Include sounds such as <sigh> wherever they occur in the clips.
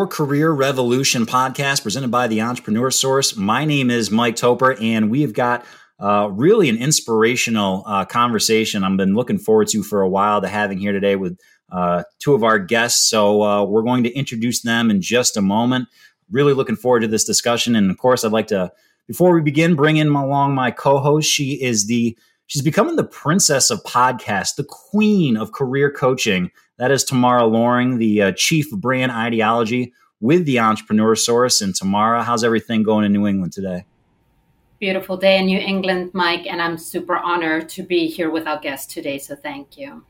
your Career Revolution podcast presented by the Entrepreneur Source. My name is Mike Toper, and we have got uh, really an inspirational uh, conversation I've been looking forward to for a while to having here today with uh, two of our guests. So uh, we're going to introduce them in just a moment. Really looking forward to this discussion, and of course, I'd like to before we begin bring in along my co-host. She is the she's becoming the princess of podcasts, the queen of career coaching. That is Tamara Loring, the uh, chief of brand ideology with the Entrepreneur Source. And Tamara, how's everything going in New England today? Beautiful day in New England, Mike, and I'm super honored to be here with our guest today. So thank you.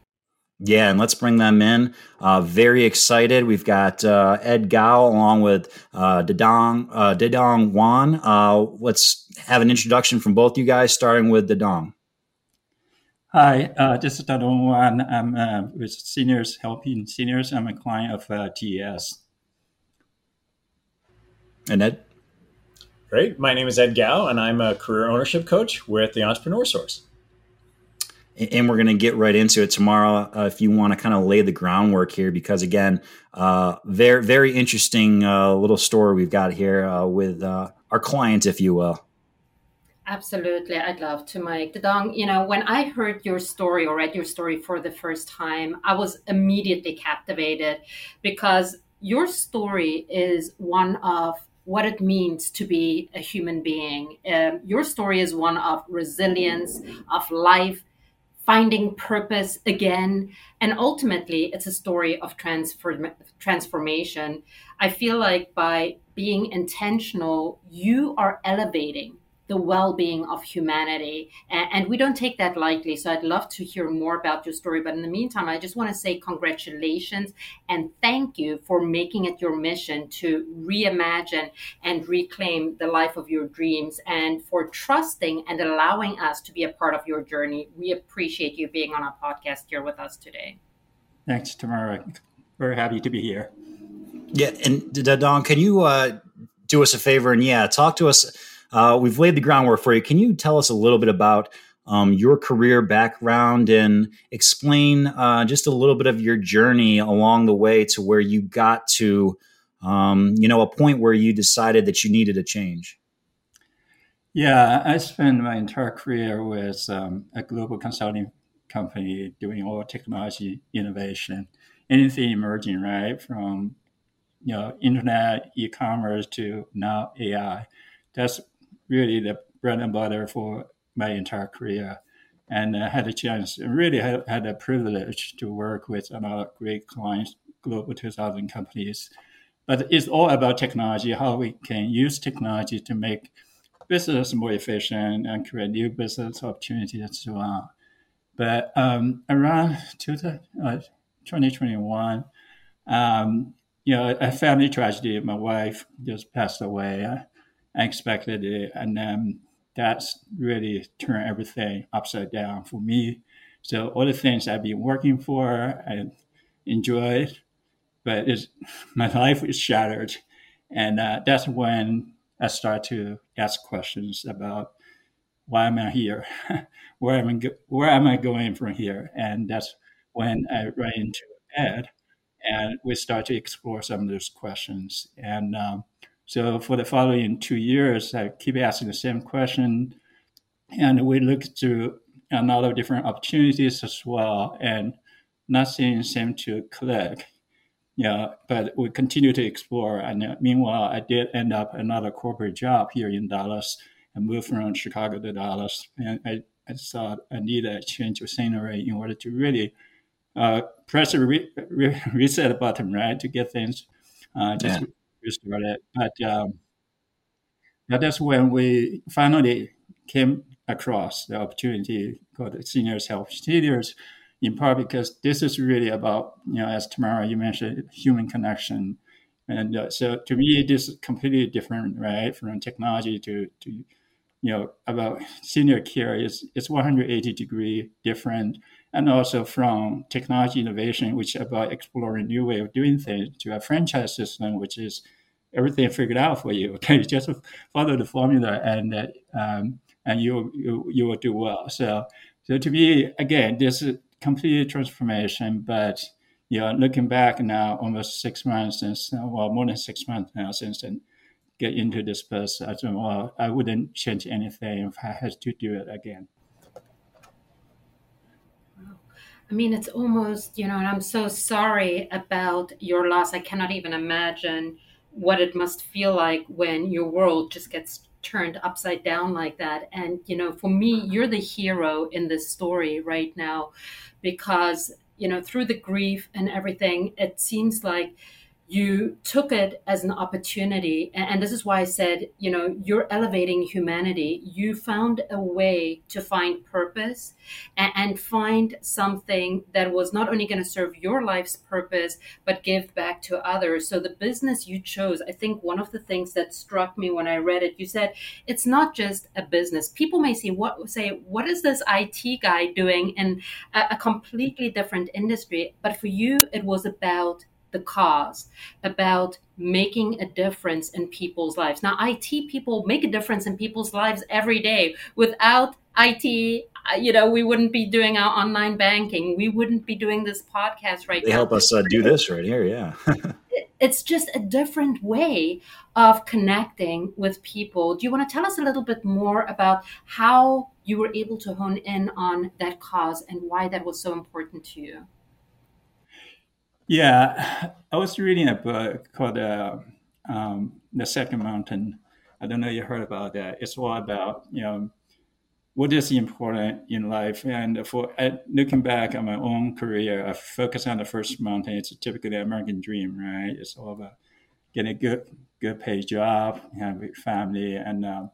Yeah, and let's bring them in. Uh, very excited. We've got uh, Ed Gow along with uh, Dadong, uh, Dadong Wan. Uh, let's have an introduction from both you guys, starting with Dadong. Hi, uh, this is Dadong Wan. I'm uh, with seniors, helping seniors. I'm a client of uh, TES. And Ed? Great. My name is Ed Gow, and I'm a career ownership coach with the Entrepreneur Source and we're going to get right into it Tamara uh, if you want to kind of lay the groundwork here because again uh, very very interesting uh, little story we've got here uh, with uh, our client if you will absolutely i'd love to mike Dong, you know when i heard your story or read your story for the first time i was immediately captivated because your story is one of what it means to be a human being. Um, your story is one of resilience, of life finding purpose again. And ultimately, it's a story of transform- transformation. I feel like by being intentional, you are elevating the well-being of humanity. And, we don't take that lightly. So i'd love to hear more about your story. But in the meantime i just want to say congratulations and thank you for making it your mission to reimagine and reclaim the life of your dreams and for trusting and allowing us to be a part of your journey. We appreciate you being on our podcast here with us today. Thanks tamara. Very happy to be here. Yeah and Don, can you uh, do us a favor? And yeah talk to us uh, we've laid the groundwork for you. Can you tell us a little bit about um, your career background and explain uh, just a little bit of your journey along the way to where you got to, um, you know, a point where you decided that you needed a change? Yeah, I spent my entire career with um, a global consulting company doing all technology innovation, anything emerging, right? From you know, internet, e-commerce to now AI. That's really the bread and butter for my entire career. And I had a chance, and really had, a privilege to work with a lot of great clients, global 2000 companies. But it's all about technology, how we can use technology to make business more efficient and create new business opportunities and so on. But um, around 2021, uh, um, you know, a family tragedy. My wife just passed away. Expected it. And then that's really turned everything upside down for me. So all the things I've been working for, I enjoyed, but it's, <laughs> my life is shattered. And uh, that's when I start to ask questions about why am I here? <laughs> where am I go- where am I going from here? And that's when I ran into Ed, and we start to explore some of those questions. And um, so for the following two years, I keep asking the same question, and we look through a lot of different opportunities as well, and nothing seemed to click. Yeah, but we continue to explore. And uh, meanwhile, I did end up another corporate job here in Dallas. and moved from Chicago to Dallas, and I, I thought I needed a change of scenery in order to really uh, press a re- re- <laughs> reset button, right, to get things uh, just yeah But um, that's when we finally came across the opportunity called Seniors Help Seniors, in part because this is really about, you know, as Tamara, you mentioned, human connection. And uh, so to me, this is completely different, right? From technology to, to you know, about senior care is it's 180 degree different. And also from technology innovation, which about exploring new way of doing things, to a franchise system, which is everything figured out for you. <laughs> Okay, just follow the formula, and uh, um, and you, you you will do well. So so to me, again, this is complete transformation, but you know, looking back now, almost six months since, well, more than six months now since then, get into this bus, I said, well, I wouldn't change anything if I had to do it again. I mean, it's almost, you know, and I'm so sorry about your loss. I cannot even imagine what it must feel like when your world just gets turned upside down like that. And, you know, for me, you're the hero in this story right now because, you know, through the grief and everything, it seems like you took it as an opportunity and this is why i said you know you're elevating humanity. You found a way to find purpose and, find something that was not only going to serve your life's purpose but give back to others. So the business you chose i think one of the things that struck me when i read it you said it's not just a business. People may say what say what is this it guy doing in a completely different industry? But for you it was about the cause, about making a difference in people's lives. Now, IT people make a difference in people's lives every day. Without IT, you know, we wouldn't be doing our online banking. We wouldn't be doing this podcast right they now. They help us uh, do this right here. Yeah. <laughs> it's just a different way of connecting with people. Do you want to tell us a little bit more about how you were able to hone in on that cause and why that was so important to you? Yeah, <sighs> I was reading a book called uh, um, "The Second Mountain." I don't know you heard about that. It's all about you know what is important in life. And for looking back on my own career, I focus on the first mountain. It's typically the American dream, right? It's all about getting a good good paid job, have a family, and um,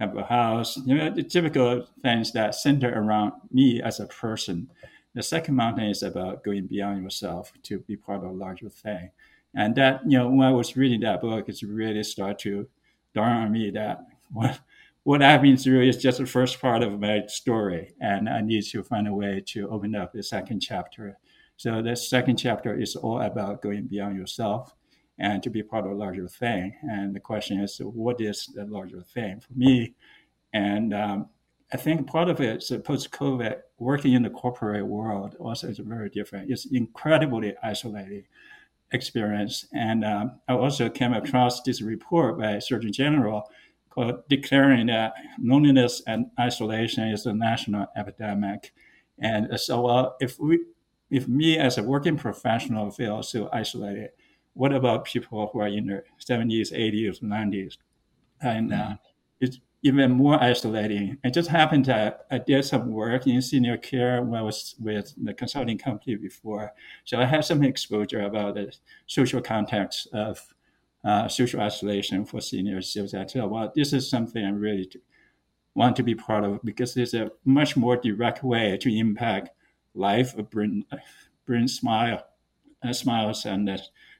have a house. You know, the typical things that center around me as a person. The second mountain is about going beyond yourself to be part of a larger thing. And that, you know, when I was reading that book, it's really started to dawn on me that what, what I've been through is just the first part of my story. And I need to find a way to open up the second chapter. So the second chapter is all about going beyond yourself and to be part of a larger thing. And the question is, what is the larger thing for me? And um, I think part of it is post COVID, working in the corporate world also is very different. It's incredibly isolating experience. And um, I also came across this report by Surgeon General called declaring that loneliness and isolation is a national epidemic. And so, if we, if me as a working professional feel so isolated, what about people who are in their 70s, 80s, 90s? And uh, it's even more isolating. It just happened that I did some work in senior care when I was with the consulting company before. So I have some exposure about the social context of uh, social isolation for seniors. So I well, this is something I really want to be part of because there's a much more direct way to impact life, bring, bring smile, uh, smiles and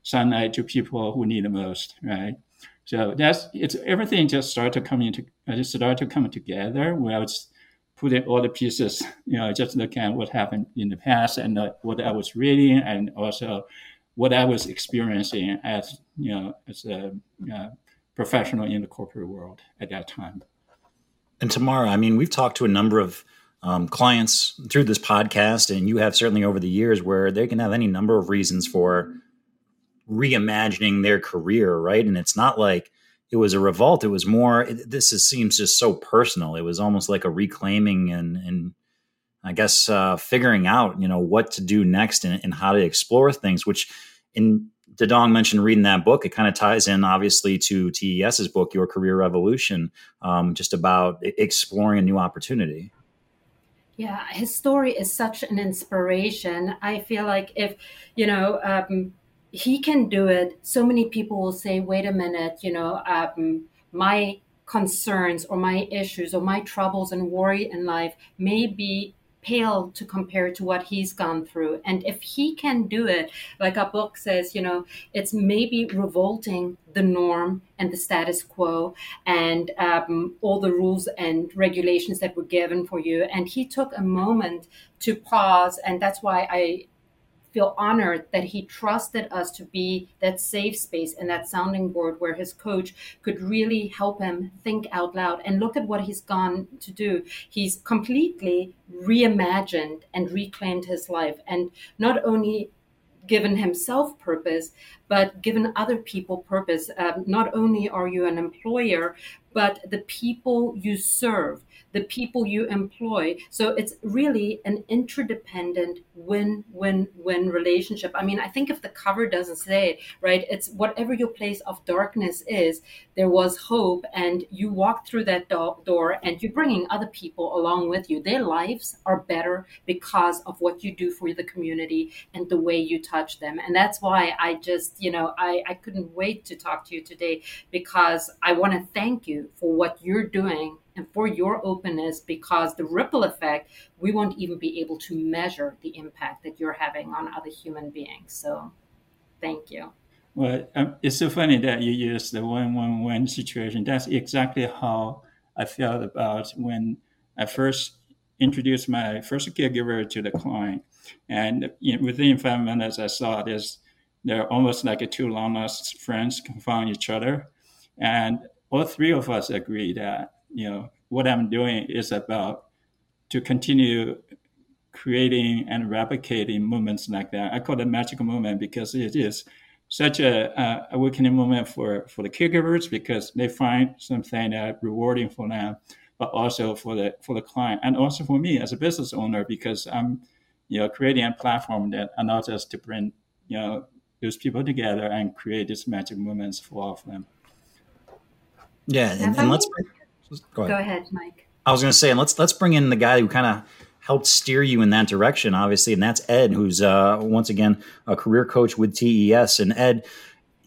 sunlight to people who need the most, right? So that's it's everything just coming to uh, just started to come together was putting all the pieces, you know, just looking at what happened in the past and uh, what I was reading and also what I was experiencing as you know as a uh, professional in the corporate world at that time. And Tamara, I mean, we've talked to a number of um, clients through this podcast, and you have certainly over the years where they can have any number of reasons for reimagining their career, right? And it's not like it was a revolt. It was more. It, this is, seems just so personal. It was almost like a reclaiming and and I guess uh, figuring out, you know, what to do next and, and how to explore things. Which, in Dadong mentioned reading that book, it kind of ties in obviously to TES's book, Your Career Revolution, um, just about exploring a new opportunity. Yeah, his story is such an inspiration. I feel like if you know. Um, he can do it. So many people will say, wait a minute, you know, um, my concerns or my issues or my troubles and worry in life may be pale to compare to what he's gone through. And if he can do it, like our book says, you know, it's maybe revolting the norm and the status quo and um, all the rules and regulations that were given for you. And he took a moment to pause. And that's why I feel honored that he trusted us to be that safe space and that sounding board where his coach could really help him think out loud and look at what he's gone to do. He's completely reimagined and reclaimed his life. And not only given himself purpose, but given other people purpose. Um, not only are you an employer, but the people you serve the people you employ. So it's really an interdependent win win win relationship. I mean, I think if the cover doesn't say it, right, it's whatever your place of darkness is, there was hope, and you walk through that do- door and you're bringing other people along with you. Their lives are better because of what you do for the community and the way you touch them. And that's why I just, you know, I, I couldn't wait to talk to you today because I want to thank you for what you're doing and for your openness because the ripple effect, we won't even be able to measure the impact that you're having on other human beings. So thank you. Well, um, it's so funny that you use the one-one-one situation. That's exactly how I felt about when I first introduced my first caregiver to the client. And you know, within five minutes, I saw this, they're almost like a two long lost friends can find each other. And all three of us agree that you know, what I'm doing is about to continue creating and replicating movements like that. I call it magical movement because it is such a uh, awakening moment for, for the caregivers because they find something that rewarding for them, but also for the for the client and also for me as a business owner because I'm you know creating a platform that allows us to bring you know those people together and create these magic moments for all of them. Yeah, and, and let's bring, Go ahead. Go ahead, Mike. I was going to say, and let's let's bring in the guy who kind of helped steer you in that direction, obviously, and that's Ed, who's uh, once again a career coach with TES. And Ed,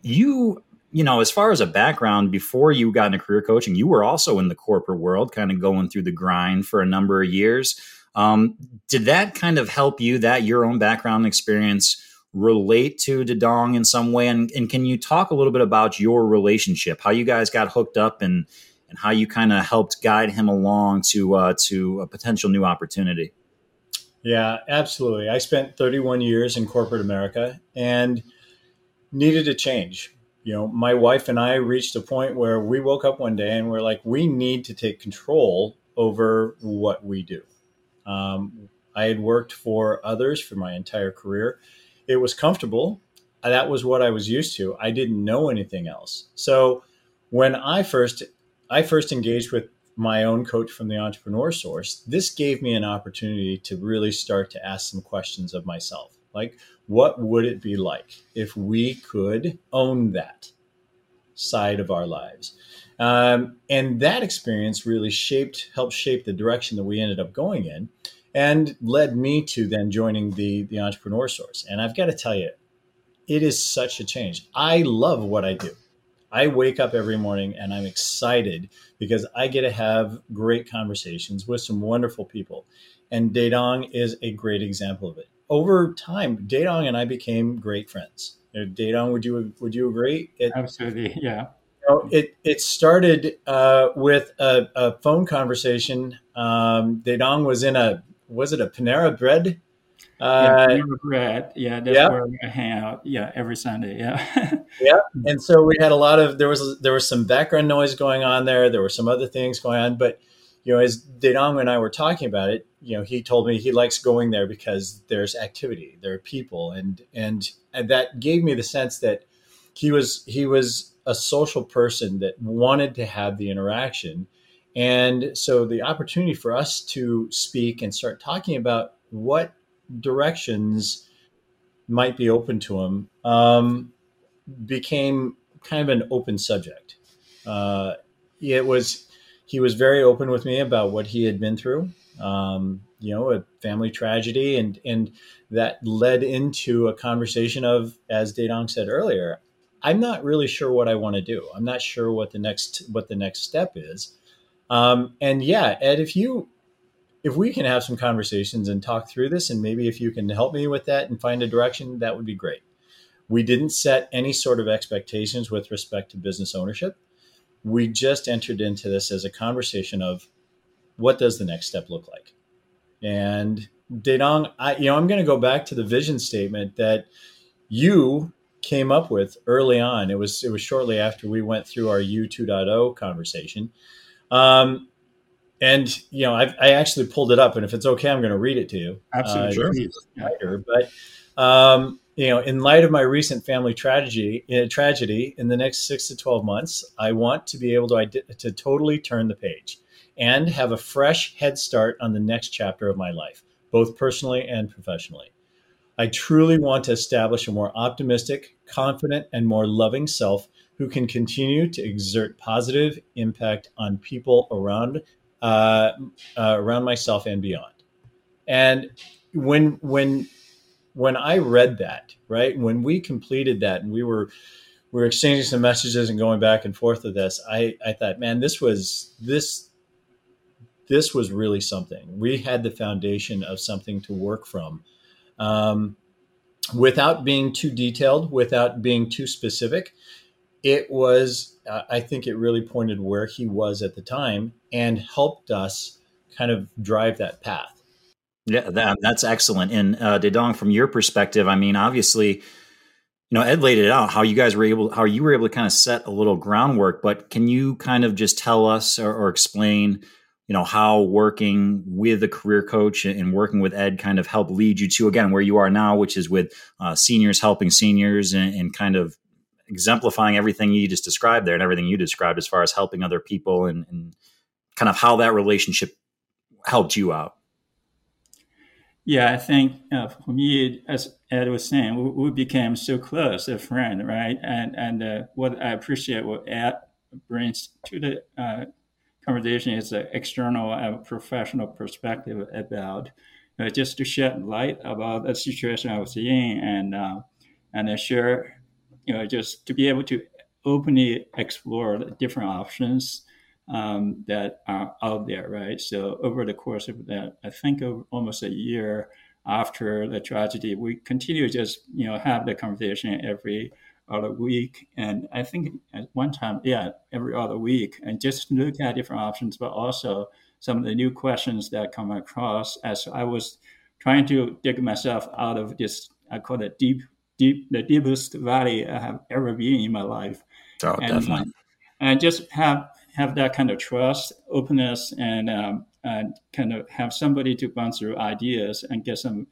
you you know, as far as a background, before you got into career coaching, you were also in the corporate world, kind of going through the grind for a number of years. Um, did that kind of help you? That your own background experience relate to Dadong in some way? And, and can you talk a little bit about your relationship, how you guys got hooked up and and how you kind of helped guide him along to uh, to a potential new opportunity. Yeah, absolutely. I spent 31 years in corporate America and needed a change. You know, my wife and I reached a point where we woke up one day and we're like, we need to take control over what we do. Um, I had worked for others for my entire career. It was comfortable. That was what I was used to. I didn't know anything else. So when I first I first engaged with my own coach from the entrepreneur source, this gave me an opportunity to really start to ask some questions of myself. Like, what would it be like if we could own that side of our lives? Um, and that experience really shaped, helped shape the direction that we ended up going in and led me to then joining the, the entrepreneur source. And I've got to tell you, it is such a change. I love what I do. I wake up every morning and I'm excited because I get to have great conversations with some wonderful people. And Dadong is a great example of it. Over time, Dadong and I became great friends. Dadong, would you would you agree? It, Absolutely, yeah. You know, it it started uh, with a, a, phone conversation. Um, Dadong was in a was it a Panera Bread uh, yeah. Yeah, that's yeah. where we hang out. Yeah, every Sunday. Yeah. <laughs> yeah, and so we had a lot of there was there was some background noise going on there. There were some other things going on, but you know, as Dadong and I were talking about it, you know, he told me he likes going there because there's activity, there are people, and and, and that gave me the sense that he was he was a social person that wanted to have the interaction. And so the opportunity for us to speak and start talking about what directions might be open to him um, became kind of an open subject. Uh, it was he was very open with me about what he had been through. Um, you know, a family tragedy, and and that led into a conversation of, as Dadong said earlier, I'm not really sure what I want to do. I'm not sure what the next what the next step is. Um, and yeah, Ed, if you if we can have some conversations and talk through this, and maybe if you can help me with that and find a direction, that would be great. We didn't set any sort of expectations with respect to business ownership. We just entered into this as a conversation of what does the next step look like? And Dadong, I, you know, I'm going to go back to the vision statement that you came up with early on. It was it was shortly after we went through our U 2.0 conversation. Um, and you know, I've, i actually pulled it up, and if it's okay, I'm going to read it to you. Absolutely, uh, sure. But um, you know, in light of my recent family tragedy, uh, tragedy, in the next six to twelve months, I want to be able to to totally turn the page and have a fresh head start on the next chapter of my life, both personally and professionally. I truly want to establish a more optimistic, confident, and more loving self who can continue to exert positive impact on people around uh, uh, around myself and beyond. And when when when I read that, right, when we completed that, and we were we were exchanging some messages and going back and forth with this, I I thought, man, this was this this was really something. We had the foundation of something to work from. Um, without being too detailed, without being too specific, it was uh, i think it really pointed where he was at the time and helped us kind of drive that path. Yeah that, that's excellent. And uh, dadong from your perspective i mean obviously you know ed laid it out how you guys were able how you were able to kind of set a little groundwork but can you kind of just tell us or, or explain you know how working with a career coach and working with ed kind of helped lead you to again where you are now which is with uh, seniors helping seniors and, and, kind of exemplifying everything you just described there and everything you described as far as helping other people and, and kind of how that relationship helped you out. Yeah, I think uh, for me, as Ed was saying, we, we, became so close, a friend, right? And and uh, what I appreciate what Ed brings to the uh, conversation is an external and professional perspective about uh, just to shed light about the situation I was in and uh, and share you know, just to be able to openly explore the different options um, that are out there, right? So over the course of that, I think almost a year after the tragedy, we continue to just you know have the conversation every other week, and I think at one time, yeah, every other week, and just look at different options, but also some of the new questions that come across as I was trying to dig myself out of this, I call it deep deep, the deepest valley I have ever been in my life. Oh, and, definitely. And just have have that kind of trust, openness, and um, and kind of have somebody to bounce through ideas and get some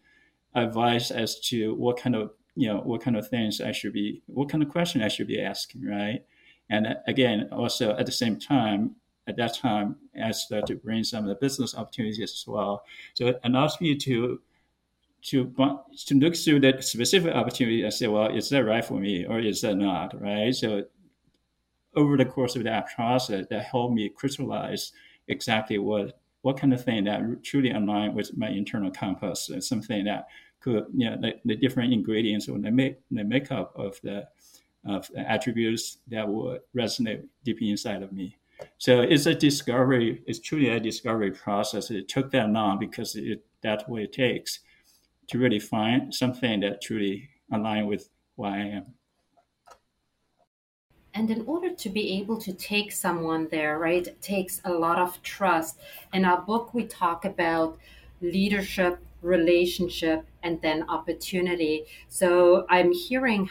advice as to what kind of you know what kind of things I should be, what kind of question I should be asking, right? And uh, again, also at the same time, at that time, I started to bring some of the business opportunities as well. So it allows me to to to look through that specific opportunity and say, well, is that right for me or is that not, right? So over the course of that process, that helped me crystallize exactly what what kind of thing that truly aligned with my internal compass, and something that could, you know, the, the different ingredients or the make the makeup of the of the attributes that would resonate deep inside of me. So it's a discovery. It's truly a discovery process. It took that long because it, that's what it takes to really find something that truly align with who I am. And in order to be able to take someone there, right, it takes a lot of trust. In our book, we talk about leadership, relationship, and then opportunity. So I'm hearing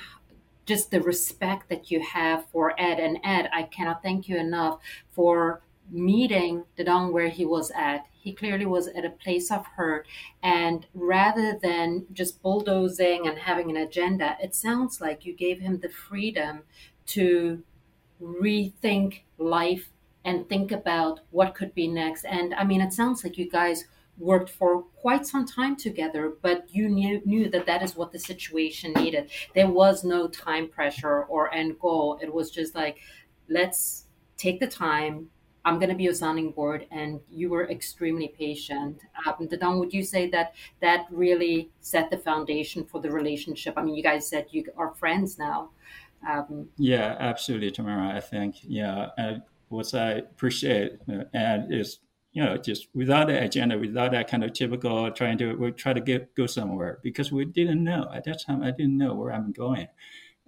just the respect that you have for Ed. And Ed, I cannot thank you enough for meeting Dadong where he was at. He clearly was at a place of hurt. And rather than just bulldozing and having an agenda, it sounds like you gave him the freedom to rethink life and think about what could be next. And I mean, it sounds like you guys worked for quite some time together, but you knew, knew that that is what the situation needed. There was no time pressure or end goal. It was just like, let's take the time, I'm going to be a sounding board, and you were extremely patient. Um, Dadong, would you say that that really set the foundation for the relationship? I mean, you guys said you are friends now. Um, yeah, absolutely, Tamara. I think, yeah, and what I appreciate uh, and is you know just without the agenda, without that kind of typical trying to we try to get go somewhere because we didn't know at that time. I didn't know where I'm going,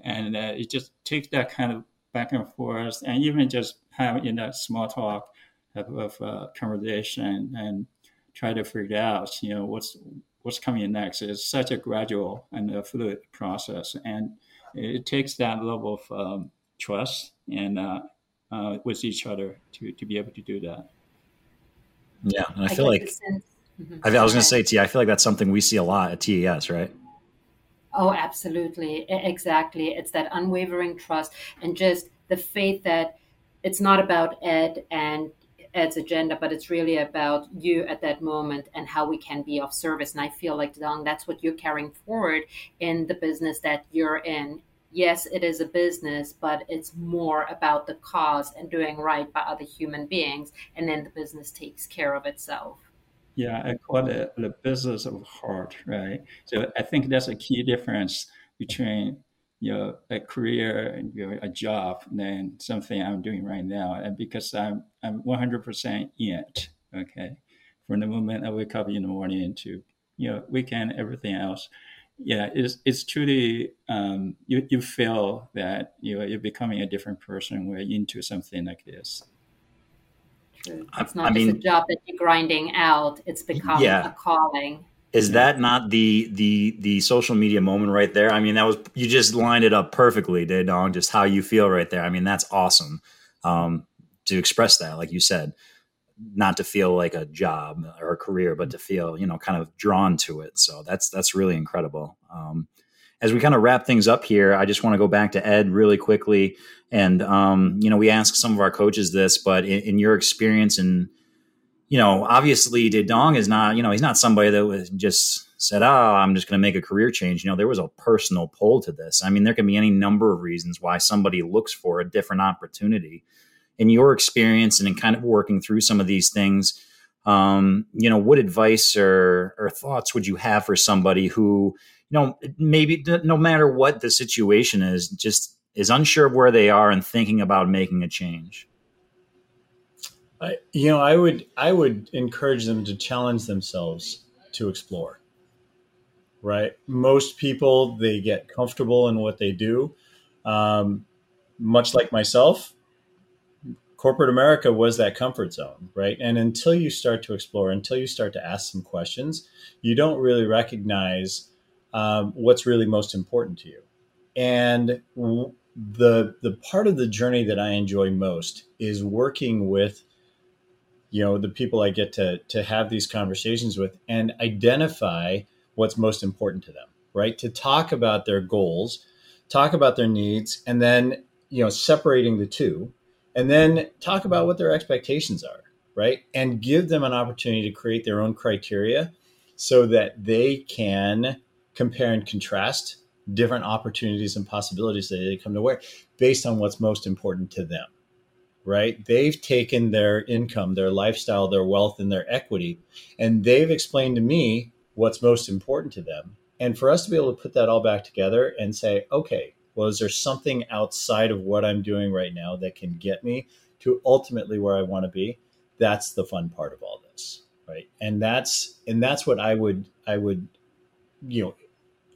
and uh, it just takes that kind of back and forth, and even just have in that small talk of, of uh, conversation and try to figure out, you know, what's what's coming next. It's such a gradual and a fluid process, and it takes that level of um, trust and uh, uh, with each other to, to be able to do that. Yeah, and I, I feel like mm-hmm. I, I was going to say, T, I feel like that's something we see a lot at TES, right? Oh, absolutely. Exactly. It's that unwavering trust and just the faith that it's not about Ed and Ed's agenda, but it's really about you at that moment and how we can be of service. And I feel like, Dong, that's what you're carrying forward in the business that you're in. Yes, it is a business, but it's more about the cause and doing right by other human beings. And then the business takes care of itself. Yeah, I call it the business of heart, right? So I think that's a key difference between you know a career and you know, a job than something I'm doing right now, and because I'm I'm 100% in it. Okay, from the moment I wake up in the morning to you know weekend, everything else. Yeah, it's it's truly um, you you feel that you know, you're becoming a different person when you're into something like this. True. It's not I just mean, a job that you're grinding out. It's become yeah. a calling. Is that not the the the social media moment right there? I mean, that was you just lined it up perfectly, Dadong. Just how you feel right there. I mean, that's awesome um, to express that, like you said, not to feel like a job or a career, but to feel you know kind of drawn to it. So that's that's really incredible. Um, as we kind of wrap things up here, I just want to go back to Ed really quickly. And, um, you know, we ask some of our coaches this, but in, in your experience and, you know, obviously Dong is not, you know, he's not somebody that was just said, oh, I'm just going to make a career change. You know, there was a personal pull to this. I mean, there can be any number of reasons why somebody looks for a different opportunity. In your experience and in kind of working through some of these things, um, you know, what advice or, or thoughts would you have for somebody who, you know, maybe no matter what the situation is, just is unsure of where they are and thinking about making a change? I, you know, I would I would encourage them to challenge themselves to explore. Right, most people they get comfortable in what they do. Um, much like myself, corporate America was that comfort zone, right? And until you start to explore, until you start to ask some questions, you don't really recognize um, what's really most important to you. And w- the the part of the journey that I enjoy most is working with you know the people I get to to have these conversations with and identify what's most important to them, right? To talk about their goals, talk about their needs, and then you know separating the two, and then talk about what their expectations are, right? And give them an opportunity to create their own criteria so that they can compare and contrast different opportunities and possibilities that they come to work based on what's most important to them right? They've taken their income their lifestyle their wealth and their equity and they've explained to me what's most important to them. And for us to be able to put that all back together and say okay well is there something outside of what i'm doing right now that can get me to ultimately where i want to be? That's the fun part of all this right? And that's and that's what i would i would you know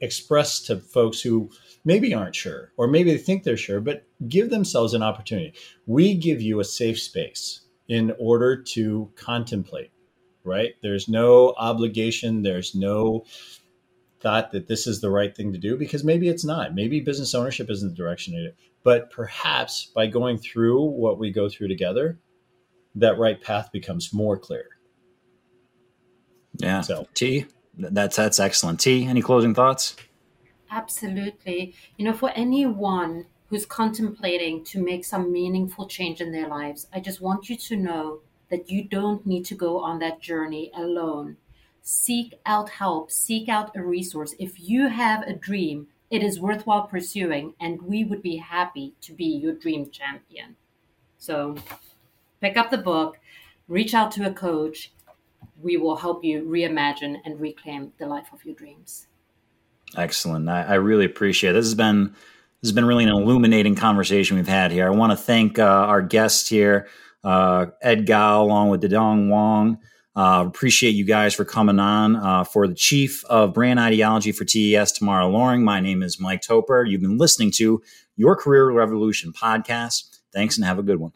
express to folks who maybe aren't sure or maybe they think they're sure, but give themselves an opportunity. We give you a safe space in order to contemplate, right? There's no obligation, there's no thought that this is the right thing to do because maybe it's not. Maybe business ownership isn't the direction it is. But perhaps by going through what we go through together, that right path becomes more clear. Yeah. So, T, that's that's excellent. T, any closing thoughts? Absolutely. You know, for anyone who's contemplating to make some meaningful change in their lives, I just want you to know that you don't need to go on that journey alone. Seek out help, seek out a resource. If you have a dream, it is worthwhile pursuing, and we would be happy to be your dream champion. So pick up the book, reach out to a coach, we will help you reimagine and reclaim the life of your dreams. Excellent. I, I really appreciate it. This has been this has been really an illuminating conversation we've had here. I want to thank uh, our guests here, uh, Ed Gow, along with Dadong Wong. Uh, appreciate you guys for coming on. Uh, for the chief of brand ideology for TES, Tamara Loring, my name is Mike Toper. You've been listening to your Career Revolution podcast. Thanks and have a good one.